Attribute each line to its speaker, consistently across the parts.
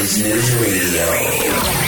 Speaker 1: Business Radio.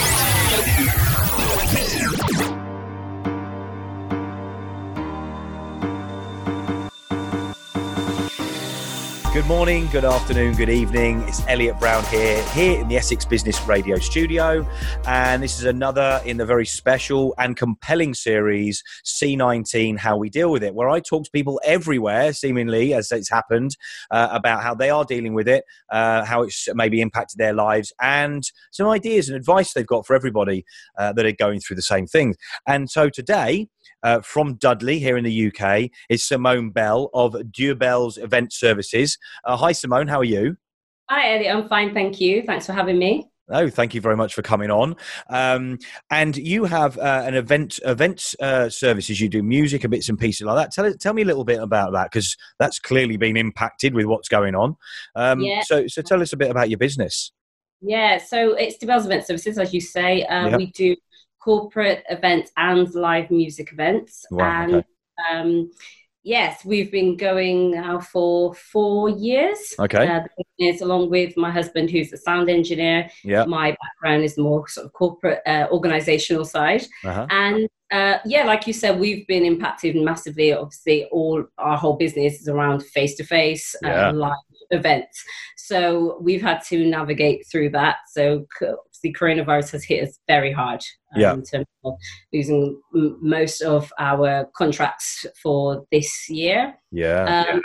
Speaker 2: Good morning, good afternoon, good evening. It's Elliot Brown here, here in the Essex Business Radio studio. And this is another in the very special and compelling series, C19 How We Deal with It, where I talk to people everywhere, seemingly, as it's happened, uh, about how they are dealing with it, uh, how it's maybe impacted their lives, and some ideas and advice they've got for everybody uh, that are going through the same thing. And so today, uh, from Dudley here in the UK is Simone Bell of Deuxbells Event Services. Uh, hi, Simone. How are you?
Speaker 3: Hi, Elliot. I'm fine. Thank you. Thanks for having me.
Speaker 2: Oh, thank you very much for coming on. Um, and you have uh, an event event uh, services. You do music and bits and pieces like that. Tell tell me a little bit about that because that's clearly been impacted with what's going on. Um, yeah. So so tell us a bit about your business.
Speaker 3: Yeah. So it's Deuxbells Event Services, as you say. Uh, yep. We do corporate events and live music events. Wow, and okay. Yes, we've been going now for four years.
Speaker 2: Okay. Uh,
Speaker 3: business, along with my husband, who's a sound engineer.
Speaker 2: Yeah.
Speaker 3: My background is more sort of corporate, uh, organizational side. Uh-huh. And uh, yeah, like you said, we've been impacted massively. Obviously, all our whole business is around face to face live events. So we've had to navigate through that. So the coronavirus has hit us very hard
Speaker 2: um, yeah.
Speaker 3: in terms of losing m- most of our contracts for this year.
Speaker 2: Yeah. Um,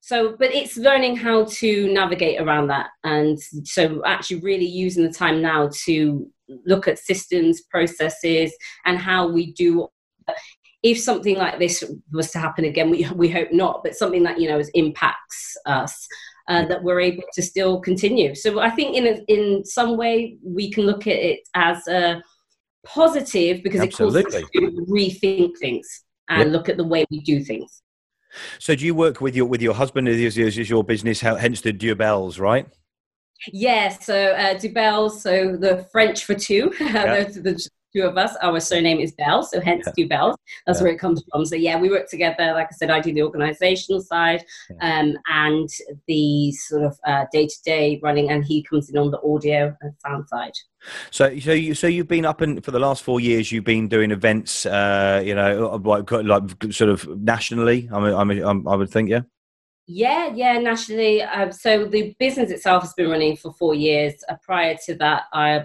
Speaker 3: so, but it's learning how to navigate around that. And so, actually, really using the time now to look at systems, processes, and how we do if something like this was to happen again, we, we hope not, but something that, you know, impacts us, uh, that we're able to still continue. So I think in, a, in some way we can look at it as a positive because Absolutely. it causes us to rethink things and yep. look at the way we do things.
Speaker 2: So do you work with your with your husband? Is, is, is your business hence the Deuxbells, right?
Speaker 3: Yes, yeah, so uh, Deuxbells, so the French for two, yeah. the, two of us. Our surname is Bell, so hence yeah. two Bells. That's yeah. where it comes from. So yeah, we work together. Like I said, I do the organizational side um, and the sort of day to day running, and he comes in on the audio and sound side.
Speaker 2: So, so you, so you've been up and for the last four years, you've been doing events, uh, you know, like, like sort of nationally. I mean, I mean, I would think, yeah.
Speaker 3: Yeah, yeah, nationally. Um, so the business itself has been running for four years. Uh, prior to that, I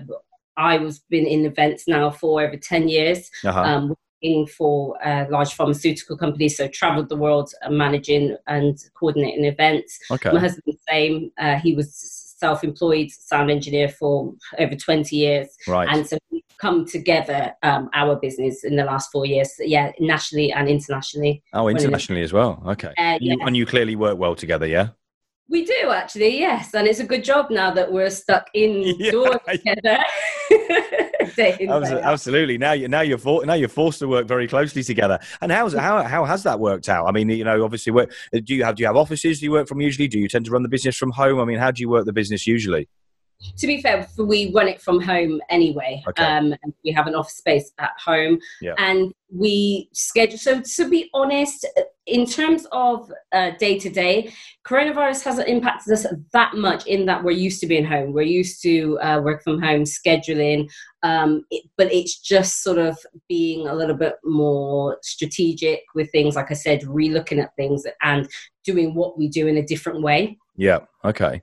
Speaker 3: I was been in events now for over 10 years. Uh-huh. Um, working for uh, large pharmaceutical companies, so traveled the world uh, managing and coordinating events.
Speaker 2: Okay.
Speaker 3: My husband, same. Uh, he was self-employed sound engineer for over 20 years.
Speaker 2: Right.
Speaker 3: And so we've come together, um, our business in the last four years, yeah, nationally and internationally.
Speaker 2: Oh, internationally as well. Okay. Uh, yeah. and you clearly work well together, yeah?
Speaker 3: We do actually, yes, and it's a good job now that we're stuck indoors yeah. together.
Speaker 2: Absolutely. Now you now you're for, now you're forced to work very closely together. And how's how how has that worked out? I mean, you know, obviously, do you have do you have offices? Do you work from usually? Do you tend to run the business from home? I mean, how do you work the business usually?
Speaker 3: To be fair, we run it from home anyway.
Speaker 2: Okay.
Speaker 3: Um, we have an office space at home,
Speaker 2: yeah.
Speaker 3: and we schedule. So to be honest, in terms of day to day, coronavirus hasn't impacted us that much. In that we're used to being home, we're used to uh, work from home scheduling, um, it, but it's just sort of being a little bit more strategic with things. Like I said, relooking at things and doing what we do in a different way.
Speaker 2: Yeah. Okay.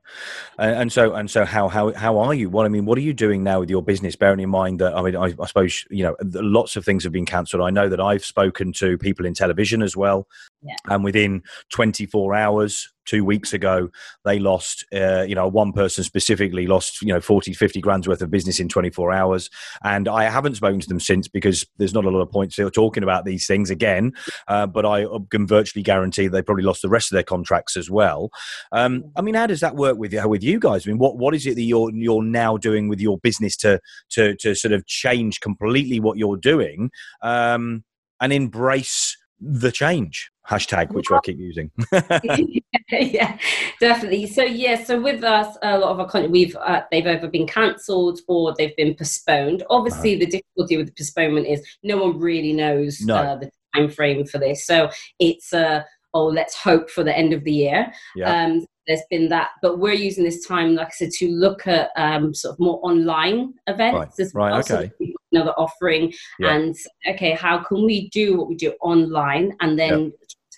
Speaker 2: And, and, so and so, how how how are you? What I mean, what are you doing now with your business? Bearing in mind that I mean, I, I suppose you know lots of things have been cancelled. I know that I've spoken to people in television as well,
Speaker 3: yeah.
Speaker 2: and within 24 hours, two weeks ago, they lost. Uh, you know, one person specifically lost you know 40, 50 grand's worth of business in 24 hours, and I haven't spoken to them since because there's not a lot of points still talking about these things again. Uh, but I can virtually guarantee they probably lost the rest of their contracts as well. Um, I mean, how how does that work with you with you guys? I mean, what what is it that you're you're now doing with your business to to to sort of change completely what you're doing um, and embrace the change hashtag which i keep using
Speaker 3: yeah definitely so yeah so with us a lot of our content we've uh, they've either been cancelled or they've been postponed obviously uh-huh. the difficulty with the postponement is no one really knows
Speaker 2: no.
Speaker 3: uh, the time frame for this so it's uh oh let's hope for the end of the year
Speaker 2: yeah.
Speaker 3: um there's been that, but we're using this time, like I said, to look at um, sort of more online events
Speaker 2: Right,
Speaker 3: as well.
Speaker 2: right,
Speaker 3: So
Speaker 2: okay.
Speaker 3: we've another offering,
Speaker 2: Yeah.
Speaker 3: and okay, how can we do what we do online, and then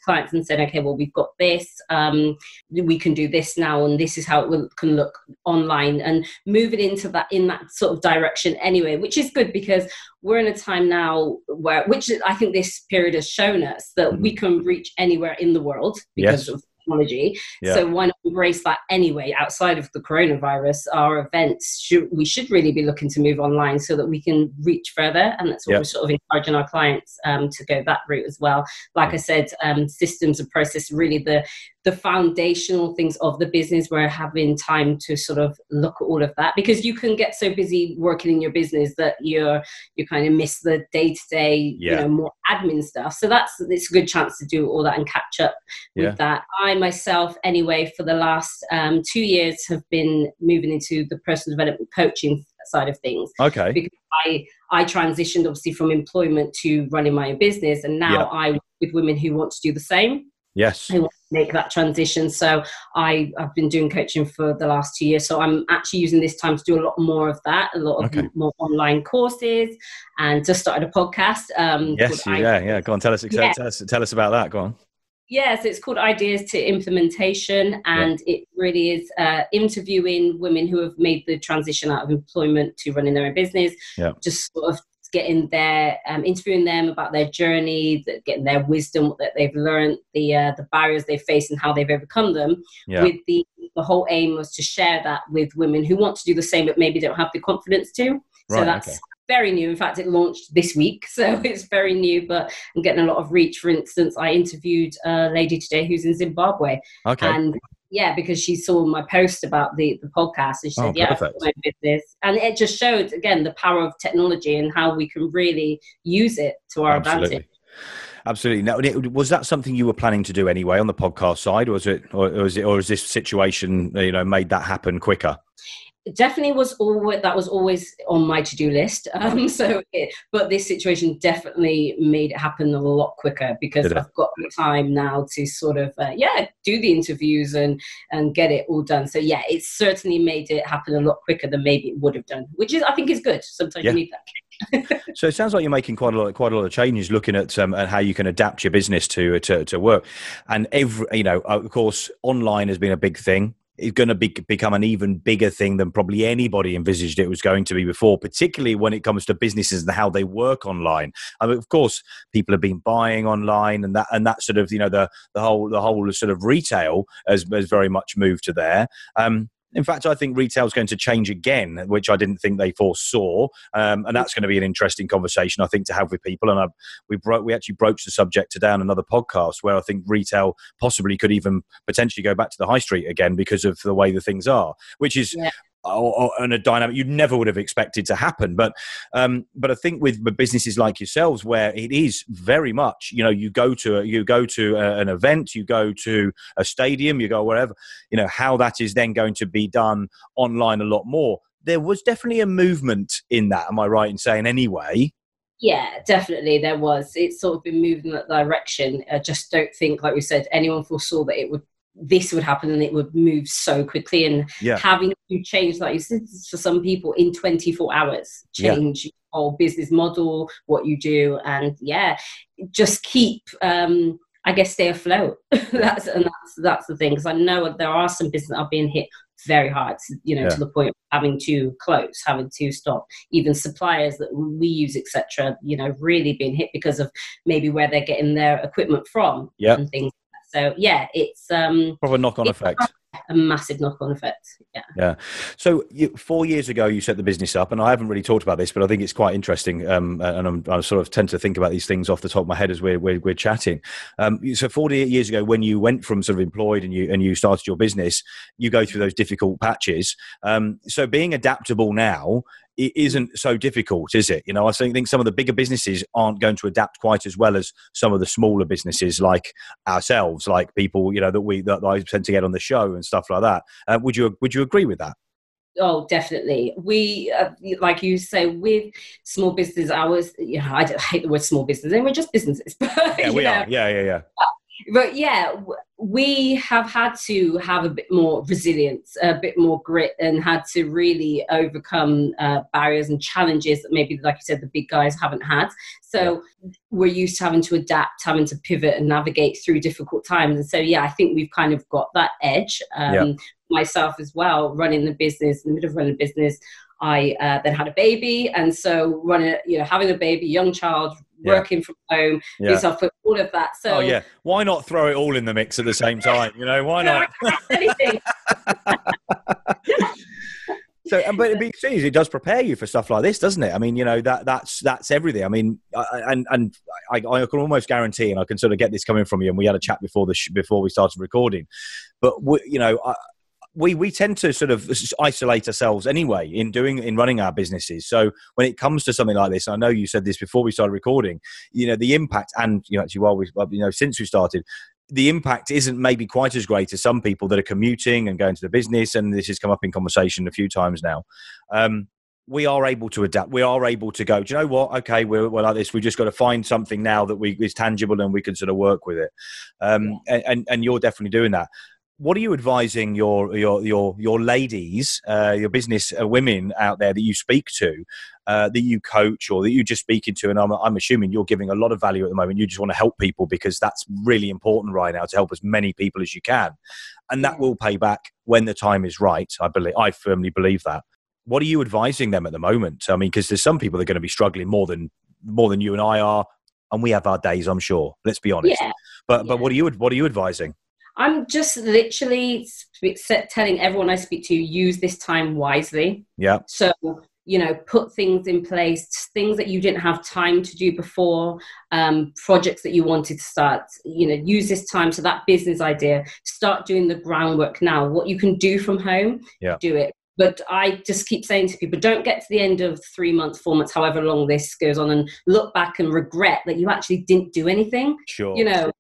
Speaker 3: clients and said, okay, well, we've got this, um, we can do this now, and this is how it will, can look online, and move it into that in that sort of direction anyway, which is good because we're in a time now where, which I think this period has shown us that we can reach anywhere in the world because
Speaker 2: Yes.
Speaker 3: of technology.
Speaker 2: Yeah.
Speaker 3: So why not embrace that anyway? Outside of the coronavirus, our events should we should really be looking to move online so that we can reach further, and that's what
Speaker 2: Yeah.
Speaker 3: we're sort of encouraging our clients um, to go that route as well. Like I said, um, systems and process really the the foundational things of the business. We're having time to sort of look at all of that because you can get so busy working in your business that you're you kind of miss the day to day, you know, more admin stuff. So that's it's a good chance to do all that and catch up
Speaker 2: Yeah.
Speaker 3: with that. I myself, anyway, for the last um, two years, have been moving into the personal development coaching side of things
Speaker 2: Okay.
Speaker 3: because I I transitioned obviously from employment to running my own business, and now
Speaker 2: Yeah.
Speaker 3: I with women who want to do the same
Speaker 2: Yes.
Speaker 3: who want to make that transition. So I, I've been doing coaching for the last two years. So I'm actually using this time to do a lot more of that, a lot of
Speaker 2: Okay.
Speaker 3: more online courses, and just started a podcast. Um,
Speaker 2: Yes. Yeah. Yeah. Go on. Tell us.
Speaker 3: Yeah.
Speaker 2: Tell us. Tell us about that. Go on.
Speaker 3: yeah, so it's called Ideas to Implementation, and it really is uh, interviewing women who have made the transition out of employment to running their own business.
Speaker 2: Yeah.
Speaker 3: Just sort of getting their um, interviewing them about their journey, getting their wisdom that they've learned, the uh, the barriers they face, and how they've overcome them.
Speaker 2: Yeah.
Speaker 3: With the the whole aim was to share that with women who want to do the same, but maybe don't have the confidence to. So that's
Speaker 2: okay.
Speaker 3: very new. In fact, it launched this week, so it's very new. But I'm getting a lot of reach. For instance, I interviewed a lady today who's in Zimbabwe,
Speaker 2: Okay.
Speaker 3: and yeah, because she saw my post about the the podcast, and she
Speaker 2: Oh,
Speaker 3: said, "Yeah, I've got
Speaker 2: perfect.
Speaker 3: my business," and it just showed again the power of technology and how we can really use it to our advantage.
Speaker 2: Absolutely. Absolutely. Now, was that something you were planning to do anyway on the podcast side, or was it, or, or was it, or is this situation, you know, made that happen quicker?
Speaker 3: It definitely was always that was always on my to-do list um so it, but this situation definitely made it happen a lot quicker because
Speaker 2: Did
Speaker 3: i've got the time now to sort of uh, yeah do the interviews and and get it all done so yeah it certainly made it happen a lot quicker than maybe it would have done which is i think is good sometimes
Speaker 2: Yeah.
Speaker 3: you need that
Speaker 2: So it sounds like you're making quite a lot, quite a lot of changes, looking at um, at how you can adapt your business to to, to work. And every, you know, of course, online has been a big thing. It's going to be, become an even bigger thing than probably anybody envisaged it was going to be before, particularly when it comes to businesses and how they work online. I mean, of course, people have been buying online, and that and that sort of you know the the whole the whole sort of retail has, has very much moved to there. Um, in fact, I think retail is going to change again, which I didn't think they foresaw, um, and that's going to be an interesting conversation I think to have with people. And I, we broke, we actually broached the subject today on another podcast where I think retail possibly could even potentially go back to the high street again because of the way the things are, which is.
Speaker 3: Yeah.
Speaker 2: Or, and a dynamic you never would have expected to happen, but um, but I think with, businesses like yourselves, where it is very much, you know, you go to a, you go to a, an event, you go to a stadium, you go wherever, you know, how that is then going to be done online a lot more. There was definitely a movement in that. Am I right in saying anyway?
Speaker 3: Yeah, definitely there was. It's sort of been moving in that direction. I just don't think, like we said, anyone foresaw that it would this would happen and it would move so quickly and
Speaker 2: Yeah.
Speaker 3: having to change like you said for some people in 24 hours
Speaker 2: Yeah.
Speaker 3: change your whole business model what you do and yeah just keep um i guess stay afloat that's and that's that's the thing because i know there are some businesses that are being hit very hard you know
Speaker 2: Yeah.
Speaker 3: to the point of having to close having to stop even suppliers that we use etc you know really being hit because of maybe where they're getting their equipment from
Speaker 2: Yeah.
Speaker 3: and things so yeah it's um
Speaker 2: Proper knock on effect.
Speaker 3: a massive knock-on effect yeah
Speaker 2: Yeah. So you, four years ago, you set the business up, and I haven't really talked about this, but I think it's quite interesting. Um, and I'm, I sort of tend to think about these things off the top of my head as we're we're, we're chatting. Um, so 48 years ago, when you went from sort of employed and you and you started your business, you go through those difficult patches. Um, so being adaptable now. It isn't so difficult, is it? You know, I think some of the bigger businesses aren't going to adapt quite as well as some of the smaller businesses, like ourselves, like people, you know, that we that I tend to get on the show and stuff like that. Uh, would you would you agree with that?
Speaker 3: Oh, definitely. We, uh, like you say, with small business, I was, you know, I hate the word small business, and we're just businesses. But,
Speaker 2: Yeah, we
Speaker 3: know,
Speaker 2: are. Yeah, yeah, yeah.
Speaker 3: But yeah, we have had to have a bit more resilience, a bit more grit, and had to really overcome uh, barriers and challenges that maybe, like you said, the big guys haven't had. So yeah. we're used to having to adapt, having to pivot and navigate through difficult times. And so, yeah, I think we've kind of got that edge. Um, yeah. Myself as well, running the business, in the middle of running a business, I uh, then had a baby, and so running, you know, having a baby, young child, yeah. working from home, yeah. yourself all of that. So,
Speaker 2: oh yeah, why not throw it all in the mix at the same time? You know, why not? anything. so, but it, it does prepare you for stuff like this, doesn't it? I mean, you know that that's that's everything. I mean, and and I, I can almost guarantee, and I can sort of get this coming from you. And we had a chat before the sh- before we started recording, but we, you know. I, we we tend to sort of isolate ourselves anyway in doing in running our businesses. So when it comes to something like this, I know you said this before we started recording. You know the impact, and you know actually while we you know since we started, the impact isn't maybe quite as great as some people that are commuting and going to the business. And this has come up in conversation a few times now. Um, we are able to adapt. We are able to go. Do you know what? Okay, we're, we're like this. We've just got to find something now that we is tangible and we can sort of work with it. Um, and, and, and you're definitely doing that what are you advising your your your your ladies, uh, your business uh, women out there that you speak to, uh, that you coach or that you're just speaking to? And I'm, I'm assuming you're giving a lot of value at the moment. You just want to help people because that's really important right now to help as many people as you can, and that will pay back when the time is right. I believe. I firmly believe that. What are you advising them at the moment? I mean, because there's some people that are going to be struggling more than more than you and I are, and we have our days. I'm sure. Let's be honest. Yeah. But yeah. but what are you what are you advising?
Speaker 3: I'm just literally telling everyone I speak to use this time wisely.
Speaker 2: Yeah.
Speaker 3: So you know put things in place things that you didn't have time to do before um, projects that you wanted to start you know use this time so that business idea start doing the groundwork now what you can do from home
Speaker 2: yeah.
Speaker 3: do it but I just keep saying to people, don't get to the end of three months, four months, however long this goes on, and look back and regret that you actually didn't do anything.
Speaker 2: Sure.
Speaker 3: You know,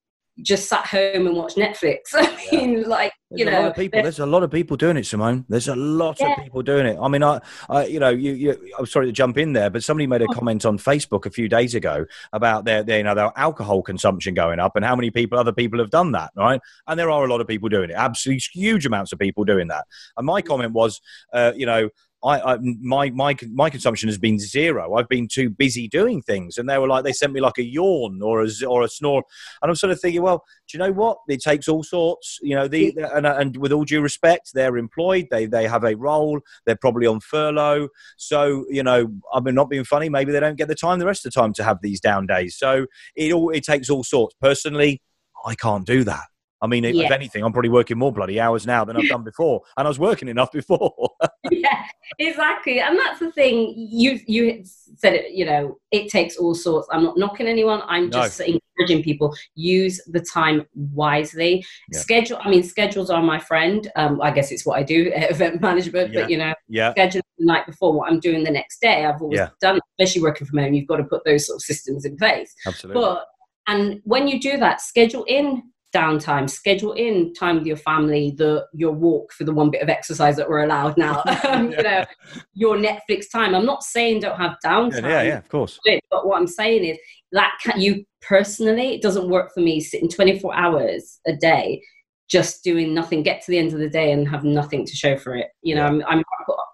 Speaker 3: just sat home and watched Netflix. I mean, like
Speaker 2: there's
Speaker 3: you know,
Speaker 2: a lot of people. There's a lot of people doing it, Simone. There's a lot yeah. of people doing it. I mean, I, I you know, you, you, I'm sorry to jump in there, but somebody made a oh. comment on Facebook a few days ago about their, their, you know, their alcohol consumption going up and how many people, other people have done that, right? And there are a lot of people doing it. Absolutely huge amounts of people doing that. And my comment was, uh, you know I, I, my my my consumption has been zero. I've been too busy doing things, and they were like they sent me like a yawn or a or a snore, and I'm sort of thinking, well, do you know what? It takes all sorts, you know. The and, and with all due respect, they're employed. They they have a role. They're probably on furlough. So you know, I've been not being funny. Maybe they don't get the time the rest of the time to have these down days. So it all it takes all sorts. Personally, I can't do that. I mean, yeah. if anything, I'm probably working more bloody hours now than I've done before, and I was working enough before.
Speaker 3: yeah, exactly, and that's the thing. You you said it. You know, it takes all sorts. I'm not knocking anyone. I'm just no. encouraging people use the time wisely. Yeah. Schedule. I mean, schedules are my friend. Um, I guess it's what I do, event management.
Speaker 2: Yeah.
Speaker 3: But you know,
Speaker 2: yeah.
Speaker 3: schedule the night before what I'm doing the next day. I've always done, especially working from home. You've got to put those sort of systems in place.
Speaker 2: Absolutely.
Speaker 3: But and when you do that, schedule in downtime. Schedule in time with your family the your walk for the one bit of exercise that we're allowed now. Um, you know your netflix time. I'm not saying don't have downtime
Speaker 2: yeah yeah of course.
Speaker 3: but what i'm saying is that can, you personally it doesn't work for me sitting 24 hours a day just doing nothing get to the end of the day and have nothing to show for it. You know yeah. I'm,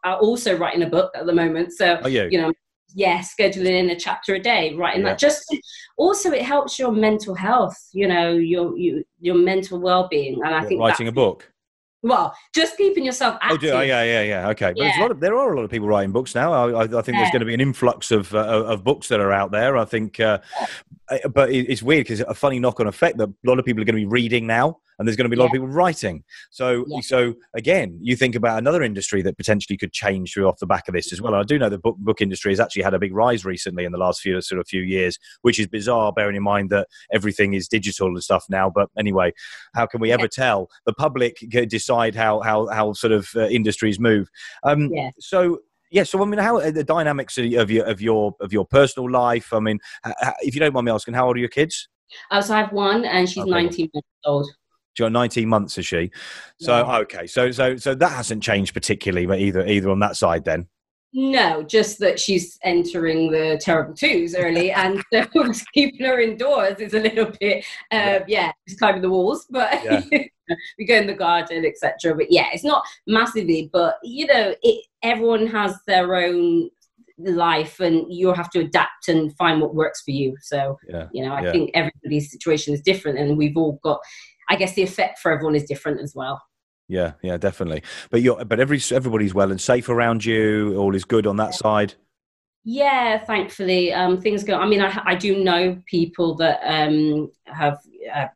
Speaker 3: I'm also writing a book at the moment so
Speaker 2: oh, yeah.
Speaker 3: you know yeah scheduling in a chapter a day writing yeah. that just also it helps your mental health you know your you, your mental well-being and i think
Speaker 2: writing a book
Speaker 3: well, just keeping yourself active.
Speaker 2: Oh, do, oh, yeah, yeah, yeah. Okay, but yeah. Of, there are a lot of people writing books now. I, I, I think yeah. there's going to be an influx of uh, of books that are out there. I think, uh, but it's weird because a funny knock-on effect that a lot of people are going to be reading now and there's going to be a lot yeah. of people writing. So, yeah. so again, you think about another industry that potentially could change through off the back of this as well. I do know the book book industry has actually had a big rise recently in the last few sort of few years, which is bizarre, bearing in mind that everything is digital and stuff now. But anyway, how can we ever tell? The public decide how how how sort of uh, industries move. Um, yeah. So yeah so i mean how the dynamics of your of your of your personal life i mean if you don't mind me asking how old are your kids
Speaker 3: uh, so i have one and she's okay. 19 months old
Speaker 2: she got 19 months, is she? So yeah. okay, so so so that hasn't changed particularly, but either either on that side then.
Speaker 3: No, just that she's entering the terrible twos early, and so keeping her indoors is a little bit, uh, yeah, yeah just climbing the walls. But yeah. we go in the garden, etc. But yeah, it's not massively, but you know, it. Everyone has their own life, and you have to adapt and find what works for you. So yeah. you know, I think everybody's situation is different, and we've all got. I guess the effect for everyone is different as well.
Speaker 2: Yeah, yeah, definitely. But you're, but every everybody's well and safe around you. All is good on that side.
Speaker 3: Yeah, thankfully, um, things go. I mean, I, I do know people that um, have uh,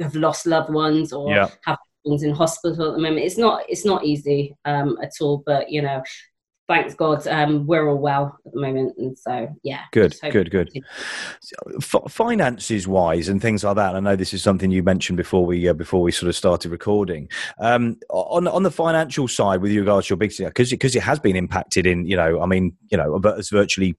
Speaker 3: have lost loved ones or yeah. have things in hospital at the moment. It's not it's not easy um, at all, but you know, thanks God, um, we're all well at the moment, and so yeah.
Speaker 2: Good, good, good. F- finances wise and things like that. I know this is something you mentioned before we uh, before we sort of started recording. Um, on on the financial side, with regards to your big because because it has been impacted in you know I mean you know but it's virtually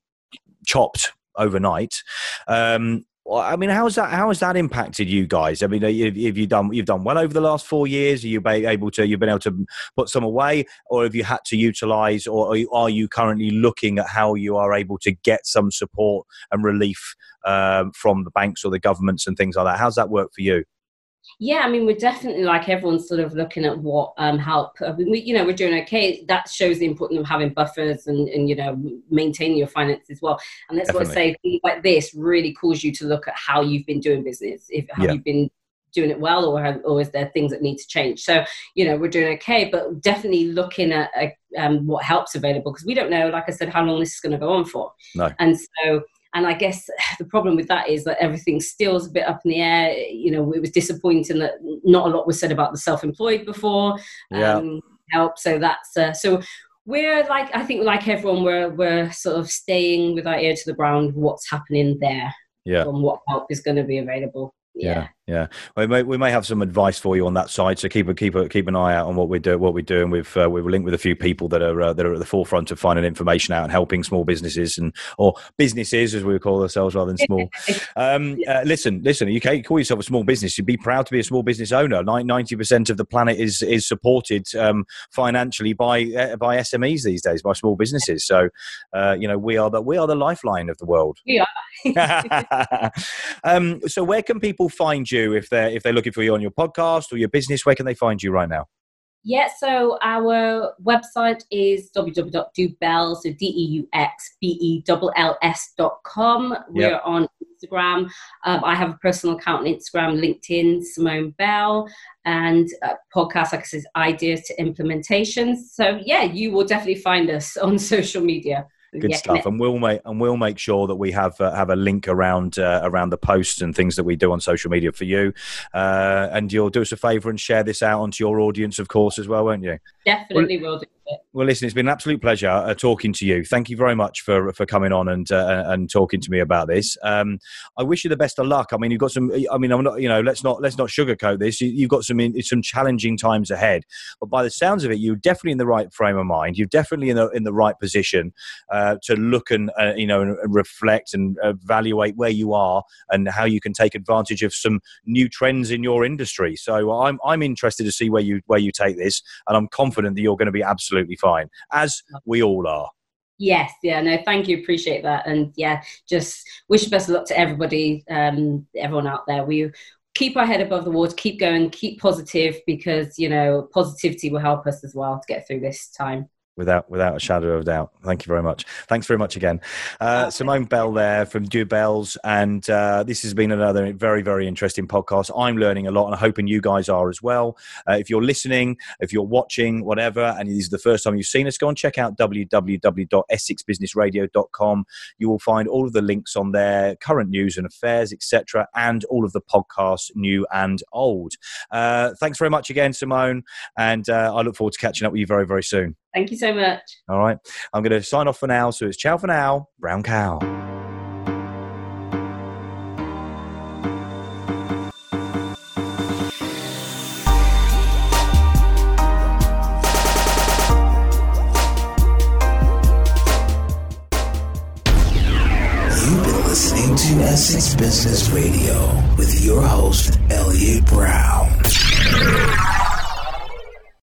Speaker 2: chopped overnight. Um, I mean, how's that? How has that impacted you guys? I mean, have you done you've done well over the last four years? Are you able to you've been able to put some away, or have you had to utilize, or are you currently looking at how you are able to get some support and relief um, from the banks or the governments and things like that? How's that work for you?
Speaker 3: Yeah, I mean, we're definitely like everyone's sort of looking at what um, help. I mean, we, you know, we're doing okay. That shows the importance of having buffers and, and you know, maintaining your finances as well. And that's definitely. what I say. Like this really calls you to look at how you've been doing business. If have yeah. you been doing it well, or have, or is there things that need to change? So, you know, we're doing okay, but definitely looking at uh, um, what help's available because we don't know, like I said, how long this is going to go on for.
Speaker 2: No.
Speaker 3: And so and I guess the problem with that is that everything still's a bit up in the air. You know, it was disappointing that not a lot was said about the self-employed before.
Speaker 2: Yeah. Um,
Speaker 3: help. So that's uh, so we're like I think like everyone we're we're sort of staying with our ear to the ground. What's happening there?
Speaker 2: Yeah.
Speaker 3: And what help is going to be available.
Speaker 2: Yeah, yeah. Yeah, we may we may have some advice for you on that side, so keep a keep a keep an eye out on what we do what we're doing. We've uh, we've linked with a few people that are uh, that are at the forefront of finding information out and helping small businesses and or businesses as we call ourselves rather than small. um, uh, listen, listen. You can call yourself a small business. You'd be proud to be a small business owner. Ninety percent of the planet is is supported um, financially by uh, by SMEs these days, by small businesses. So uh, you know we are the we are the lifeline of the world.
Speaker 3: Yeah.
Speaker 2: um, so where can people find you if they're if they're looking for you on your podcast or your business? Where can they find you right now?
Speaker 3: Yeah, so our website is www.deuxbells, so D-E-U-X-B-E-L-L-S dot com. We're yep. on Instagram. Um, I have a personal account on Instagram, LinkedIn, Simone Bell, and uh, podcast, like I said, Ideas to Implementations. So yeah, you will definitely find us on social media
Speaker 2: good yeah, stuff. and we'll make and we'll make sure that we have uh, have a link around uh, around the posts and things that we do on social media for you. Uh, and you'll do us a favor and share this out onto your audience of course as well won't you?
Speaker 3: Definitely well, will do
Speaker 2: well, listen, it's been an absolute pleasure uh, talking to you. Thank you very much for for coming on and uh, and talking to me about this. Um, I wish you the best of luck. I mean, you've got some. I mean, I'm not. You know, let's not let's not sugarcoat this. You, have got some some challenging times ahead, but by the sounds of it, you're definitely in the right frame of mind. You're definitely in the in the right position uh, to look and uh, you know and reflect and evaluate where you are and how you can take advantage of some new trends in your industry. So I'm I'm interested to see where you where you take this, and I'm confident that you're going to be absolutely fine, as we all are.
Speaker 3: Yes, yeah, no, thank you, appreciate that, and yeah, just wish best of luck to everybody, um, everyone out there. We keep our head above the water, keep going, keep positive, because you know positivity will help us as well to get through this time
Speaker 2: without without a shadow of doubt. Thank you very much. Thanks very much again, uh, Simone Bell there from Deux Bells, and uh, this has been another very very interesting podcast. I'm learning a lot, and I'm hoping you guys are as well. Uh, if you're listening, if you're watching, whatever, and this is the first time you've seen us, go and check out www.essexbusinessradio.com. You will find all of the links on there, current news and affairs, etc., and all of the podcasts, new and old. Uh, thanks very much again, Simone, and uh, I look forward to catching up with you very very soon.
Speaker 3: Thank you so much.
Speaker 2: All right. I'm going to sign off for now. So it's ciao for now, Brown Cow.
Speaker 1: You've been listening to Essex Business Radio with your host, Elliot Brown.